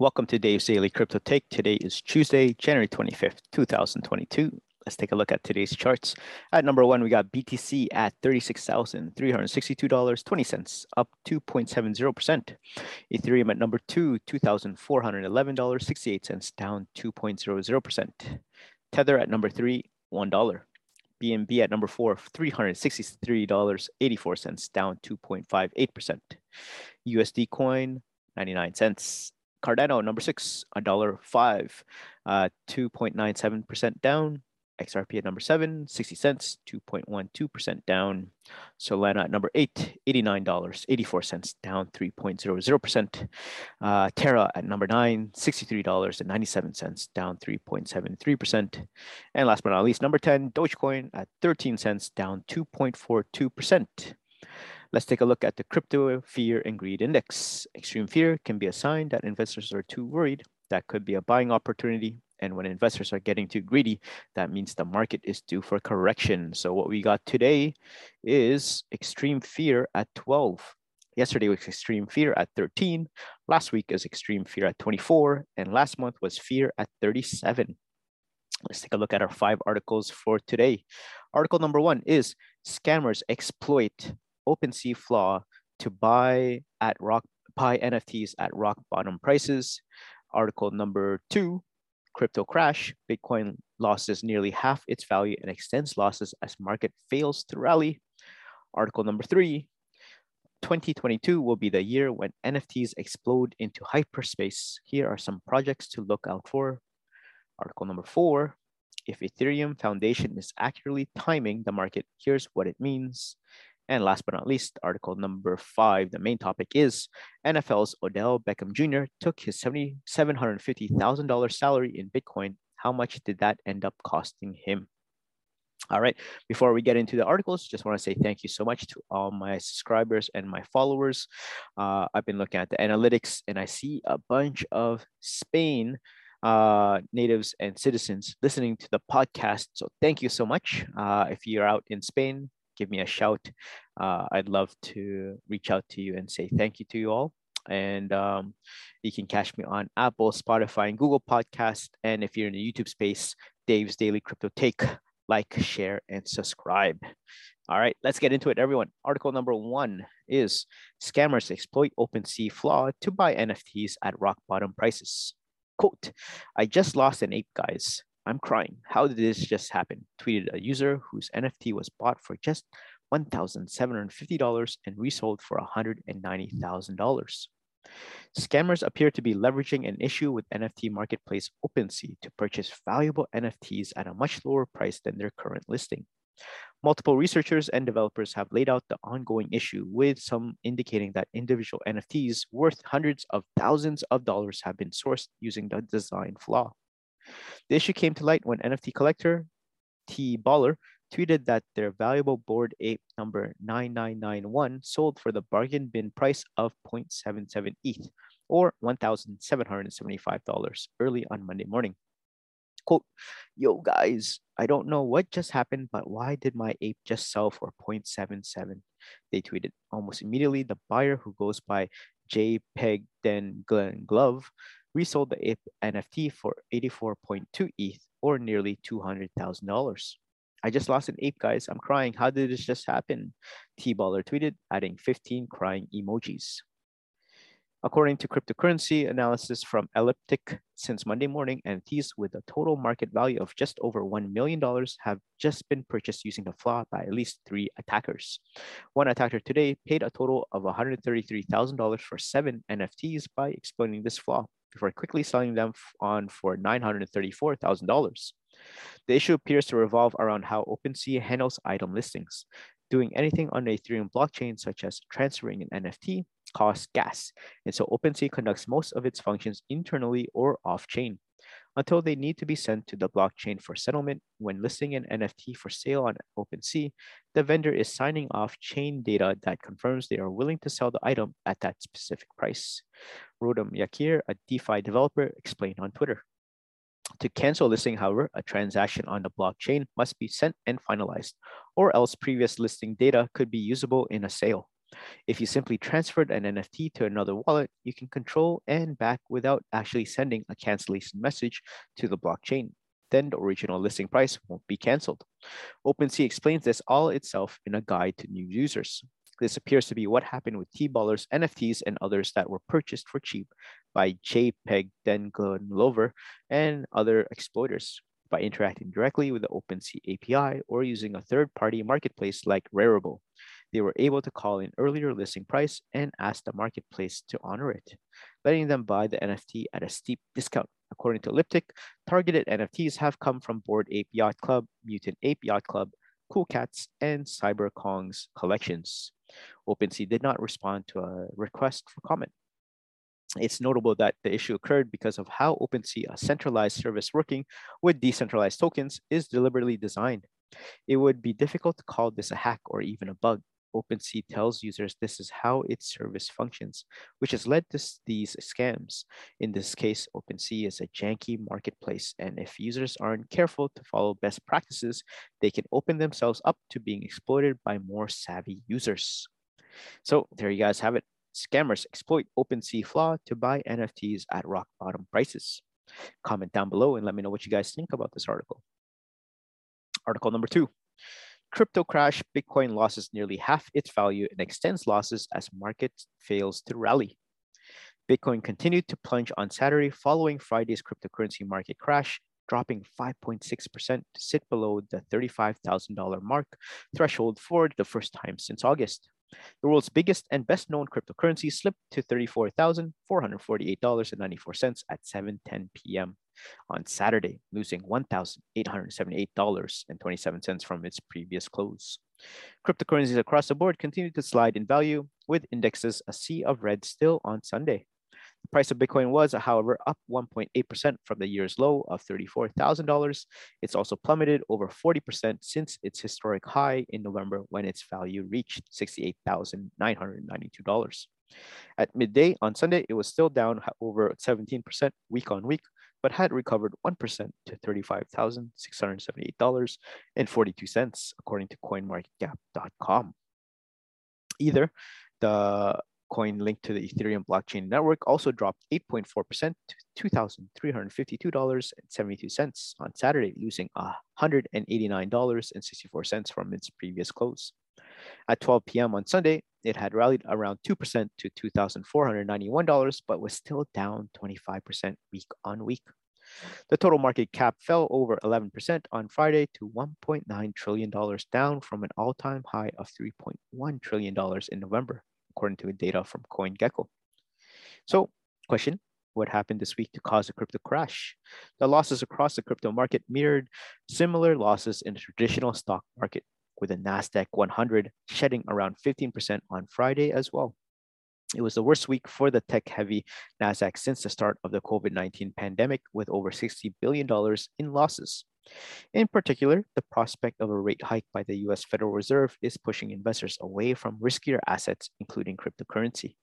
Welcome to Dave's Daily Crypto Take. Today is Tuesday, January 25th, 2022. Let's take a look at today's charts. At number one, we got BTC at $36,362.20, up 2.70%. Ethereum at number two, $2,411.68, down 2.00%. Tether at number three, $1. BNB at number four, $363.84, down 2.58%. USD coin, 99 cents. Cardano, number six, a dollar five, uh, 2.97% down. XRP at number seven, 60 cents, 2.12% down. Solana at number eight, $89.84, down 3.00%. Uh, Terra at number nine, $63.97, down 3.73%. And last but not least, number 10, Dogecoin at 13 cents, down 2.42%. Let's take a look at the crypto fear and greed index. Extreme fear can be a sign that investors are too worried. That could be a buying opportunity. And when investors are getting too greedy, that means the market is due for correction. So what we got today is extreme fear at 12. Yesterday was extreme fear at 13. Last week is extreme fear at 24. And last month was fear at 37. Let's take a look at our five articles for today. Article number one is scammers exploit OpenSea flaw to buy at rock buy NFTs at rock bottom prices. Article number two, crypto crash. Bitcoin losses nearly half its value and extends losses as market fails to rally. Article number three, 2022 will be the year when NFTs explode into hyperspace. Here are some projects to look out for. Article number four, if Ethereum Foundation is accurately timing the market, here's what it means. And last but not least, article number five, the main topic is NFL's Odell Beckham Jr. took his $750,000 salary in Bitcoin. How much did that end up costing him? All right, before we get into the articles, just want to say thank you so much to all my subscribers and my followers. Uh, I've been looking at the analytics and I see a bunch of Spain uh, natives and citizens listening to the podcast. So thank you so much. Uh, if you're out in Spain, give me a shout. Uh, I'd love to reach out to you and say thank you to you all. And um, you can catch me on Apple, Spotify, and Google Podcast. And if you're in the YouTube space, Dave's Daily Crypto Take. Like, share, and subscribe. All right, let's get into it, everyone. Article number one is scammers exploit OpenSea flaw to buy NFTs at rock bottom prices. Quote, I just lost an ape, guys. I'm crying. How did this just happen? Tweeted a user whose NFT was bought for just $1,750 and resold for $190,000. Scammers appear to be leveraging an issue with NFT marketplace OpenSea to purchase valuable NFTs at a much lower price than their current listing. Multiple researchers and developers have laid out the ongoing issue, with some indicating that individual NFTs worth hundreds of thousands of dollars have been sourced using the design flaw. The issue came to light when NFT collector T Baller tweeted that their valuable Bored Ape number 9991 sold for the bargain bin price of 0.77 ETH or $1,775 early on Monday morning. Quote, yo guys, I don't know what just happened, but why did my ape just sell for 0.77? They tweeted. Almost immediately, the buyer who goes by JPEG Den Glen Glove resold the ape NFT for 84.2 ETH or nearly $200,000. I just lost an ape, guys. I'm crying. How did this just happen? T Baller tweeted, adding 15 crying emojis. According to cryptocurrency analysis from Elliptic, since Monday morning, NFTs with a total market value of just over $1 million have just been purchased using the flaw by at least three attackers. One attacker today paid a total of $133,000 for seven NFTs by exploiting this flaw before quickly selling them on for $934,000. The issue appears to revolve around how OpenSea handles item listings. Doing anything on the Ethereum blockchain, such as transferring an NFT, costs gas. And so OpenSea conducts most of its functions internally or off-chain until they need to be sent to the blockchain for settlement. When listing an NFT for sale on OpenSea, the vendor is signing off chain data that confirms they are willing to sell the item at that specific price. Rotem Yakir, a DeFi developer, explained on Twitter. To cancel listing, however, a transaction on the blockchain must be sent and finalized, or else previous listing data could be usable in a sale. If you simply transferred an NFT to another wallet, you can control and back without actually sending a cancellation message to the blockchain. Then the original listing price won't be canceled. OpenSea explains this all itself in a guide to new users. This appears to be what happened with T-Ballers, NFTs, and others that were purchased for cheap by JPEG, then Glenn Lover, and other exploiters by interacting directly with the OpenSea API or using a third-party marketplace like Rarible. They were able to call in earlier listing price and ask the marketplace to honor it, letting them buy the NFT at a steep discount. According to Elliptic, targeted NFTs have come from Bored Ape Yacht Club, Mutant Ape Yacht Club, Cool Cats, and CyberKongz collections. OpenSea did not respond to a request for comment. It's notable that the issue occurred because of how OpenSea, a centralized service working with decentralized tokens, is deliberately designed. It would be difficult to call this a hack or even a bug. OpenSea tells users this is how its service functions, which has led to these scams. In this case, OpenSea is a janky marketplace, and if users aren't careful to follow best practices, they can open themselves up to being exploited by more savvy users. So there you guys have it. Scammers exploit OpenSea flaw to buy NFTs at rock bottom prices. Comment down below and let me know what you guys think about this article. Article number two. Crypto crash, Bitcoin loses nearly half its value and extends losses as market fails to rally. Bitcoin continued to plunge on Saturday following Friday's cryptocurrency market crash, dropping 5.6% to sit below the $35,000 mark threshold for the first time since August. The world's biggest and best known cryptocurrency slipped to $34,448.94 at 7:10 p.m. on Saturday, losing $1,878.27 from its previous close. Cryptocurrencies across the board continued to slide in value, with indexes a sea of red still on Sunday. The price of Bitcoin was, however, up 1.8% from the year's low of $34,000. It's also plummeted over 40% since its historic high in November when its value reached $68,992. At midday on Sunday, it was still down over 17% week on week, but had recovered 1% to $35,678.42, according to CoinMarketCap.com. Ether the coin linked to the Ethereum blockchain network also dropped 8.4% to $2,352.72 on Saturday, losing $189.64 from its previous close. At 12 p.m. on Sunday, it had rallied around 2% to $2,491, but was still down 25% week on week. The total market cap fell over 11% on Friday to $1.9 trillion, down from an all time high of $3.1 trillion in November according to data from CoinGecko. So, question what happened this week to cause a crypto crash? The losses across the crypto market mirrored similar losses in the traditional stock market, with the NASDAQ 100 shedding around 15% on Friday as well. It was the worst week for the tech heavy NASDAQ since the start of the COVID 19 pandemic, with over $60 billion in losses. In particular, the prospect of a rate hike by the US Federal Reserve is pushing investors away from riskier assets, including cryptocurrency.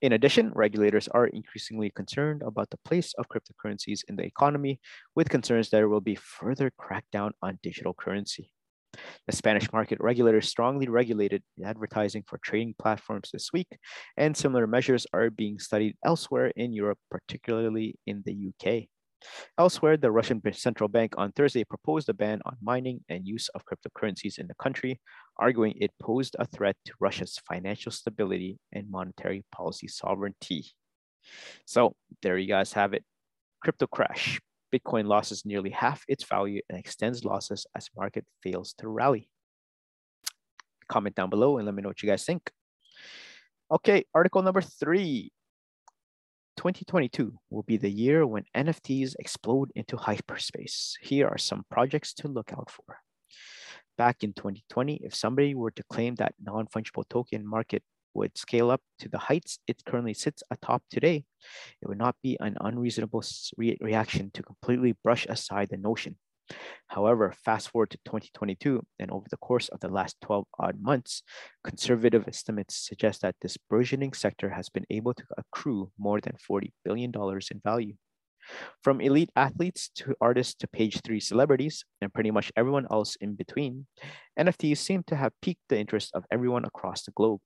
In addition, regulators are increasingly concerned about the place of cryptocurrencies in the economy, with concerns that there will be further crackdown on digital currency. The Spanish market regulator strongly regulated advertising for trading platforms this week, and similar measures are being studied elsewhere in Europe, particularly in the UK. Elsewhere, the Russian central bank on Thursday proposed a ban on mining and use of cryptocurrencies in the country, arguing it posed a threat to Russia's financial stability and monetary policy sovereignty. So there you guys have it. Crypto crash. Bitcoin loses nearly half its value and extends losses as market fails to rally. Comment down below and let me know what you guys think. Okay, article number three. 2022 will be the year when NFTs explode into hyperspace. Here are some projects to look out for. Back in 2020, if somebody were to claim that non-fungible token market would scale up to the heights it currently sits atop today, it would not be an unreasonable re reaction to completely brush aside the notion. However, fast forward to 2022, and over the course of the last 12 odd months, conservative estimates suggest that this burgeoning sector has been able to accrue more than $40 billion in value. From elite athletes to artists to page three celebrities, and pretty much everyone else in between, NFTs seem to have piqued the interest of everyone across the globe.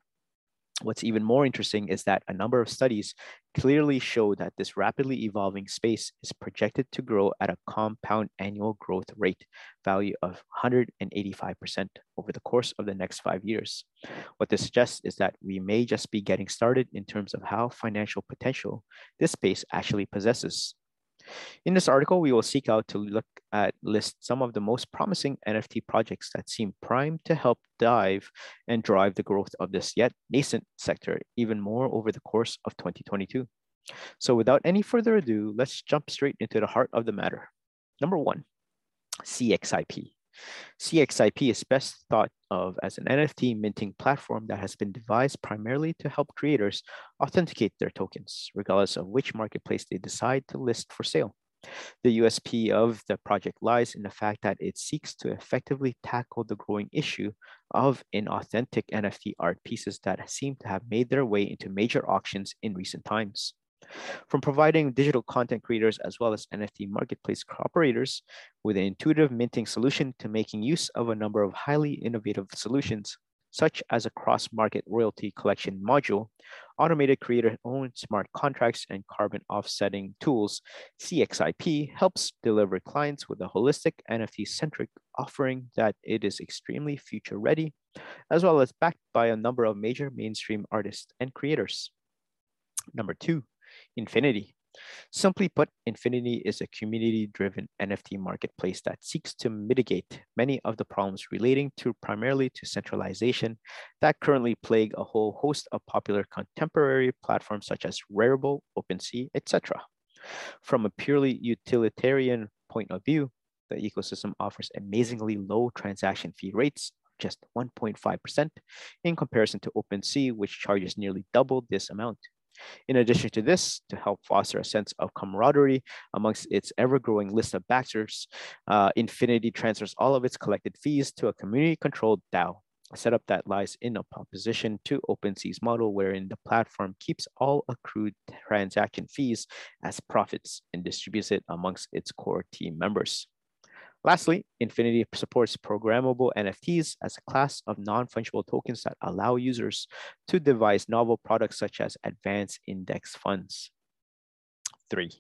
What's even more interesting is that a number of studies clearly show that this rapidly evolving space is projected to grow at a compound annual growth rate value of 185% over the course of the next five years. What this suggests is that we may just be getting started in terms of how financial potential this space actually possesses. In this article, we will seek out to look at list some of the most promising NFT projects that seem primed to help dive and drive the growth of this yet nascent sector even more over the course of 2022. So without any further ado, let's jump straight into the heart of the matter. Number one, CXIP. CXIP is best thought of as an NFT minting platform that has been devised primarily to help creators authenticate their tokens, regardless of which marketplace they decide to list for sale. The USP of the project lies in the fact that it seeks to effectively tackle the growing issue of inauthentic NFT art pieces that seem to have made their way into major auctions in recent times. From providing digital content creators as well as NFT marketplace operators with an intuitive minting solution to making use of a number of highly innovative solutions, such as a cross-market royalty collection module, automated creator-owned smart contracts, and carbon offsetting tools, CXIP helps deliver clients with a holistic NFT-centric offering that it is extremely future-ready, as well as backed by a number of major mainstream artists and creators. Number two, Infinity. Simply put, Infinity is a community driven NFT marketplace that seeks to mitigate many of the problems relating to primarily to centralization that currently plague a whole host of popular contemporary platforms such as Rarible, OpenSea, etc. From a purely utilitarian point of view, the ecosystem offers amazingly low transaction fee rates, just 1.5%, in comparison to OpenSea, which charges nearly double this amount. In addition to this, to help foster a sense of camaraderie amongst its ever-growing list of backers, uh, Infinity transfers all of its collected fees to a community-controlled DAO, a setup that lies in opposition to OpenSea's model wherein the platform keeps all accrued transaction fees as profits and distributes it amongst its core team members. Lastly, Infinity supports programmable NFTs as a class of non-fungible tokens that allow users to devise novel products such as advanced index funds. Three,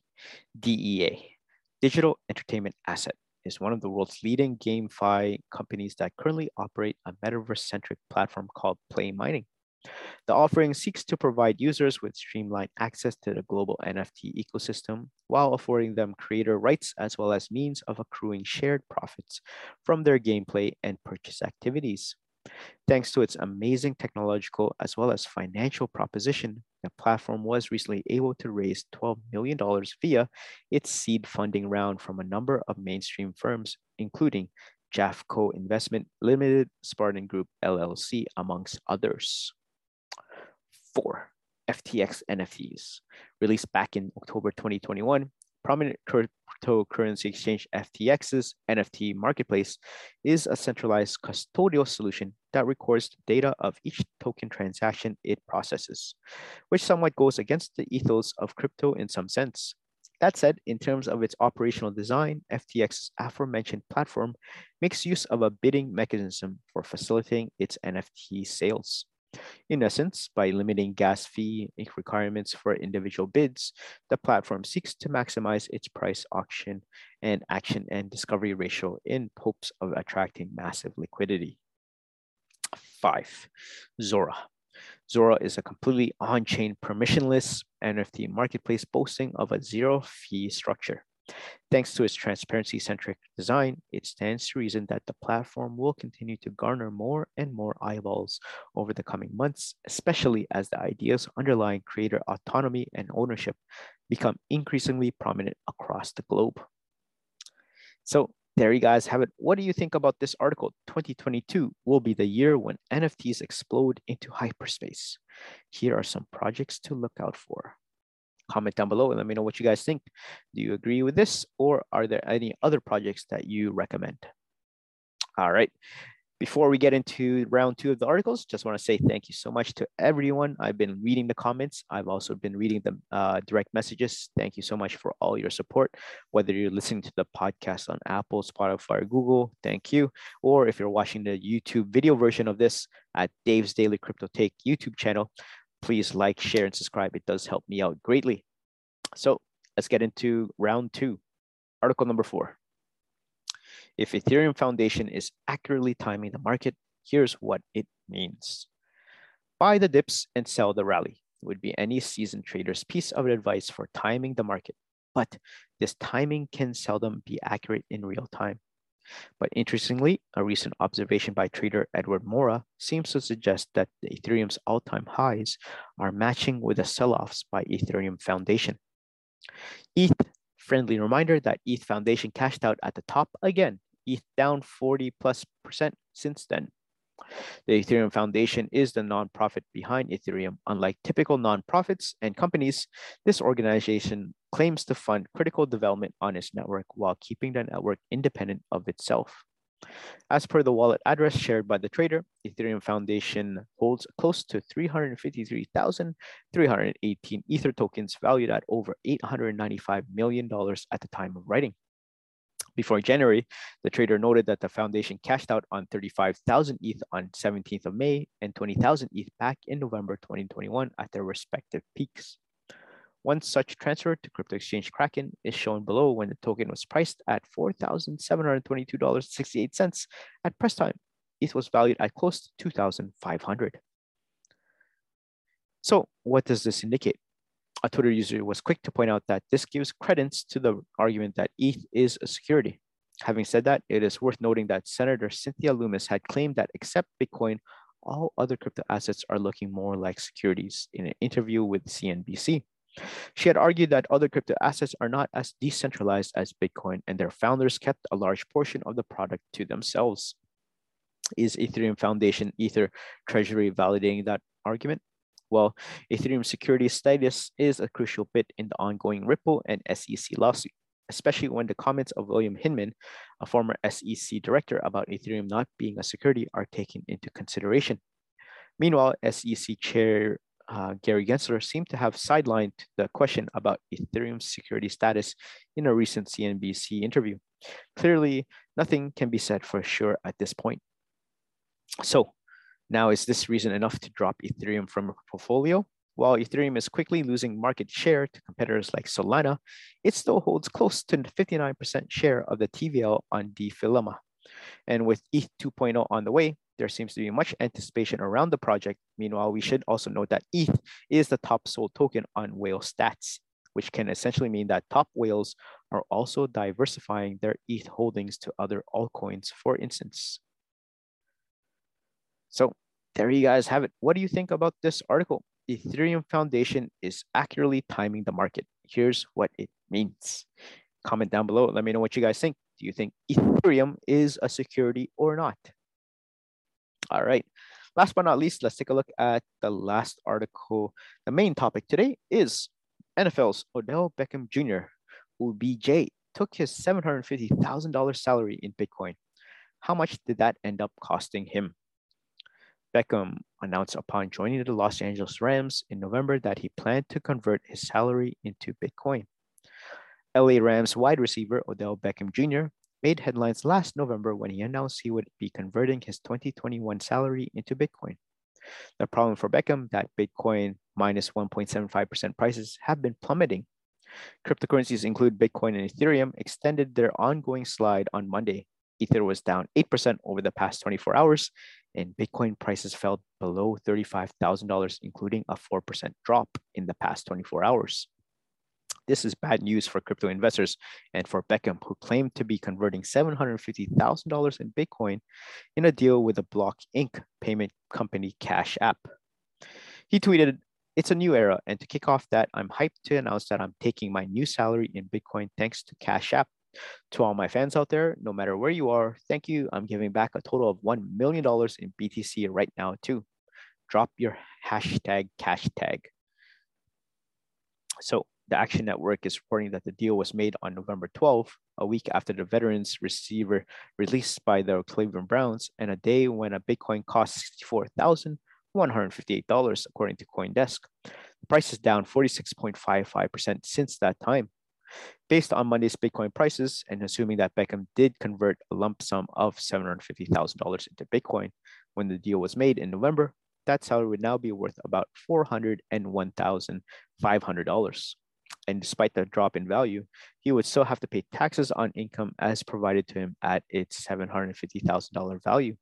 DEA, Digital Entertainment Asset, is one of the world's leading GameFi companies that currently operate a metaverse-centric platform called Play Mining. The offering seeks to provide users with streamlined access to the global NFT ecosystem while affording them creator rights as well as means of accruing shared profits from their gameplay and purchase activities. Thanks to its amazing technological as well as financial proposition, the platform was recently able to raise $12 million via its seed funding round from a number of mainstream firms, including Jafco Investment Limited, Spartan Group LLC, amongst others. Four, FTX NFTs. Released back in October 2021, prominent cryptocurrency exchange FTX's NFT marketplace is a centralized custodial solution that records data of each token transaction it processes, which somewhat goes against the ethos of crypto in some sense. That said, in terms of its operational design, FTX's aforementioned platform makes use of a bidding mechanism for facilitating its NFT sales. In essence, by limiting gas fee requirements for individual bids, the platform seeks to maximize its price auction and action and discovery ratio in hopes of attracting massive liquidity. Five, Zora. Zora is a completely on-chain permissionless NFT marketplace boasting of a zero fee structure. Thanks to its transparency-centric design, it stands to reason that the platform will continue to garner more and more eyeballs over the coming months, especially as the ideas underlying creator autonomy and ownership become increasingly prominent across the globe. So there you guys have it. What do you think about this article? 2022 will be the year when NFTs explode into hyperspace. Here are some projects to look out for comment down below and let me know what you guys think. Do you agree with this or are there any other projects that you recommend? All right. Before we get into round two of the articles, just want to say thank you so much to everyone. I've been reading the comments. I've also been reading the uh, direct messages. Thank you so much for all your support. Whether you're listening to the podcast on Apple, Spotify, or Google, thank you. Or if you're watching the YouTube video version of this at Dave's Daily Crypto Take YouTube channel, please like, share, and subscribe. It does help me out greatly. So let's get into round two. Article number four. If Ethereum Foundation is accurately timing the market, here's what it means. Buy the dips and sell the rally would be any seasoned trader's piece of advice for timing the market. But this timing can seldom be accurate in real time. But interestingly, a recent observation by trader Edward Mora seems to suggest that the Ethereum's all-time highs are matching with the sell-offs by Ethereum Foundation. ETH friendly reminder that ETH Foundation cashed out at the top again ETH down 40 plus percent since then. The Ethereum Foundation is the nonprofit behind Ethereum. Unlike typical nonprofits and companies, this organization claims to fund critical development on its network while keeping the network independent of itself. As per the wallet address shared by the trader, Ethereum Foundation holds close to 353,318 Ether tokens valued at over $895 million at the time of writing. Before January, the trader noted that the foundation cashed out on 35,000 ETH on 17th of May and 20,000 ETH back in November 2021 at their respective peaks. One such transfer to crypto exchange Kraken is shown below when the token was priced at $4,722.68 at press time. ETH was valued at close to 2,500. So what does this indicate? A Twitter user was quick to point out that this gives credence to the argument that ETH is a security. Having said that, it is worth noting that Senator Cynthia Lummis had claimed that except Bitcoin, all other crypto assets are looking more like securities in an interview with CNBC. She had argued that other crypto assets are not as decentralized as Bitcoin, and their founders kept a large portion of the product to themselves. Is Ethereum Foundation Ether Treasury validating that argument? Well, Ethereum security status is a crucial bit in the ongoing Ripple and SEC lawsuit, especially when the comments of William Hinman, a former SEC director, about Ethereum not being a security are taken into consideration. Meanwhile, SEC Chair uh, Gary Gensler seemed to have sidelined the question about Ethereum's security status in a recent CNBC interview. Clearly, nothing can be said for sure at this point. So, now, is this reason enough to drop Ethereum from a portfolio? While Ethereum is quickly losing market share to competitors like Solana, it still holds close to 59% share of the TVL on DeFi And with ETH 2.0 on the way, there seems to be much anticipation around the project. Meanwhile, we should also note that ETH is the top sold token on whale stats, which can essentially mean that top whales are also diversifying their ETH holdings to other altcoins, for instance. So there you guys have it. What do you think about this article? Ethereum Foundation is accurately timing the market. Here's what it means. Comment down below. Let me know what you guys think. Do you think Ethereum is a security or not? All right. Last but not least, let's take a look at the last article. The main topic today is NFL's Odell Beckham Jr., OBJ, took his $750,000 salary in Bitcoin. How much did that end up costing him? Beckham announced upon joining the Los Angeles Rams in November that he planned to convert his salary into Bitcoin. LA Rams wide receiver Odell Beckham Jr. made headlines last November when he announced he would be converting his 2021 salary into Bitcoin. The problem for Beckham that Bitcoin minus 1.75% prices have been plummeting. Cryptocurrencies include Bitcoin and Ethereum extended their ongoing slide on Monday. Ether was down 8% over the past 24 hours, and Bitcoin prices fell below $35,000, including a 4% drop in the past 24 hours. This is bad news for crypto investors and for Beckham, who claimed to be converting $750,000 in Bitcoin in a deal with the Block Inc. payment company Cash App. He tweeted, It's a new era, and to kick off that, I'm hyped to announce that I'm taking my new salary in Bitcoin thanks to Cash App. To all my fans out there, no matter where you are, thank you. I'm giving back a total of $1 million in BTC right now, too. Drop your hashtag cash tag. So The Action Network is reporting that the deal was made on November 12, a week after the veterans receiver released by the Cleveland Browns, and a day when a Bitcoin cost $64,158, according to Coindesk. The price is down 46.55% since that time. Based on Monday's Bitcoin prices, and assuming that Beckham did convert a lump sum of $750,000 into Bitcoin when the deal was made in November, that salary would now be worth about $401,500. And despite the drop in value, he would still have to pay taxes on income as provided to him at its $750,000 value.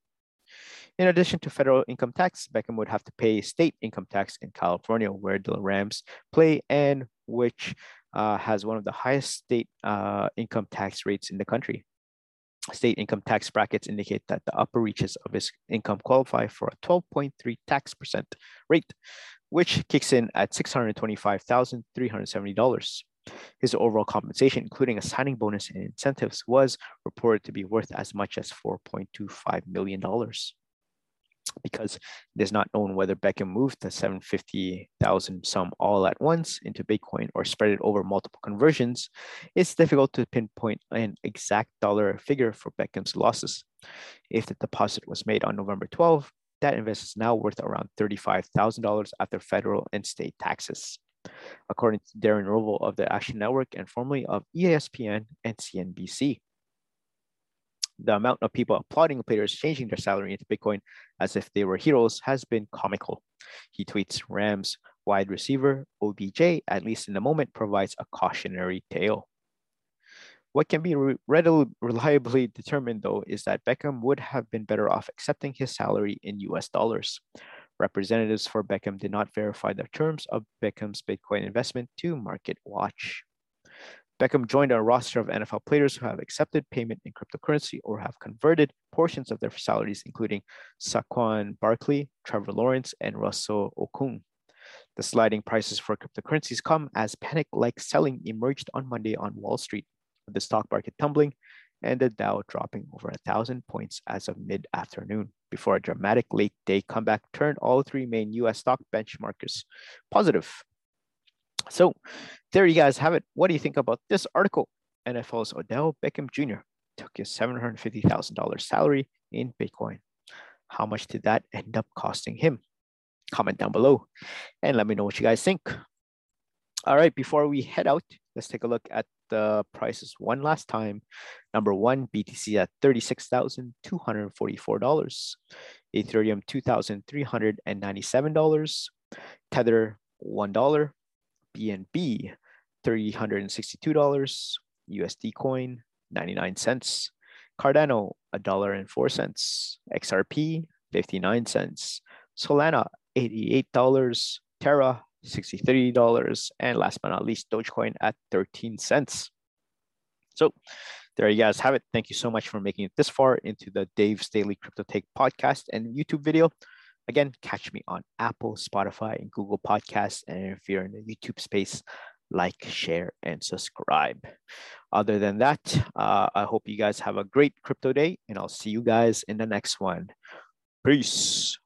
In addition to federal income tax, Beckham would have to pay state income tax in California, where the Rams play and which uh, has one of the highest state uh, income tax rates in the country. State income tax brackets indicate that the upper reaches of his income qualify for a 12.3 tax percent rate, which kicks in at $625,370. His overall compensation, including a signing bonus and incentives, was reported to be worth as much as $4.25 million because it is not known whether Beckham moved the 750,000 sum all at once into Bitcoin or spread it over multiple conversions, it's difficult to pinpoint an exact dollar figure for Beckham's losses. If the deposit was made on November 12, that investment is now worth around $35,000 after federal and state taxes. According to Darren Rovell of the Action Network and formerly of ESPN and CNBC the amount of people applauding players changing their salary into Bitcoin as if they were heroes has been comical. He tweets Rams wide receiver OBJ, at least in the moment, provides a cautionary tale. What can be re- readily reliably determined, though, is that Beckham would have been better off accepting his salary in US dollars. Representatives for Beckham did not verify the terms of Beckham's Bitcoin investment to Market Watch. Beckham joined a roster of NFL players who have accepted payment in cryptocurrency or have converted portions of their salaries, including Saquon Barkley, Trevor Lawrence, and Russell Okung. The sliding prices for cryptocurrencies come as panic-like selling emerged on Monday on Wall Street, with the stock market tumbling and the Dow dropping over a thousand points as of mid-afternoon before a dramatic late day comeback turned all three main US stock benchmarks positive so there you guys have it. What do you think about this article? NFL's Odell Beckham Jr. took his $750,000 salary in Bitcoin. How much did that end up costing him? Comment down below and let me know what you guys think. All right, before we head out, let's take a look at the prices one last time. Number one, BTC at $36,244. Ethereum, $2,397. Tether, $1. BNB, $362, USD coin, 99 cents, Cardano, a dollar and four cents, XRP, 59 cents, Solana, $88, Terra, $63, and last but not least, Dogecoin at 13 cents. So there you guys have it. Thank you so much for making it this far into the Dave's Daily Crypto Take podcast and YouTube video. Again, catch me on Apple, Spotify, and Google Podcasts. And if you're in the YouTube space, like, share, and subscribe. Other than that, uh, I hope you guys have a great crypto day, and I'll see you guys in the next one. Peace.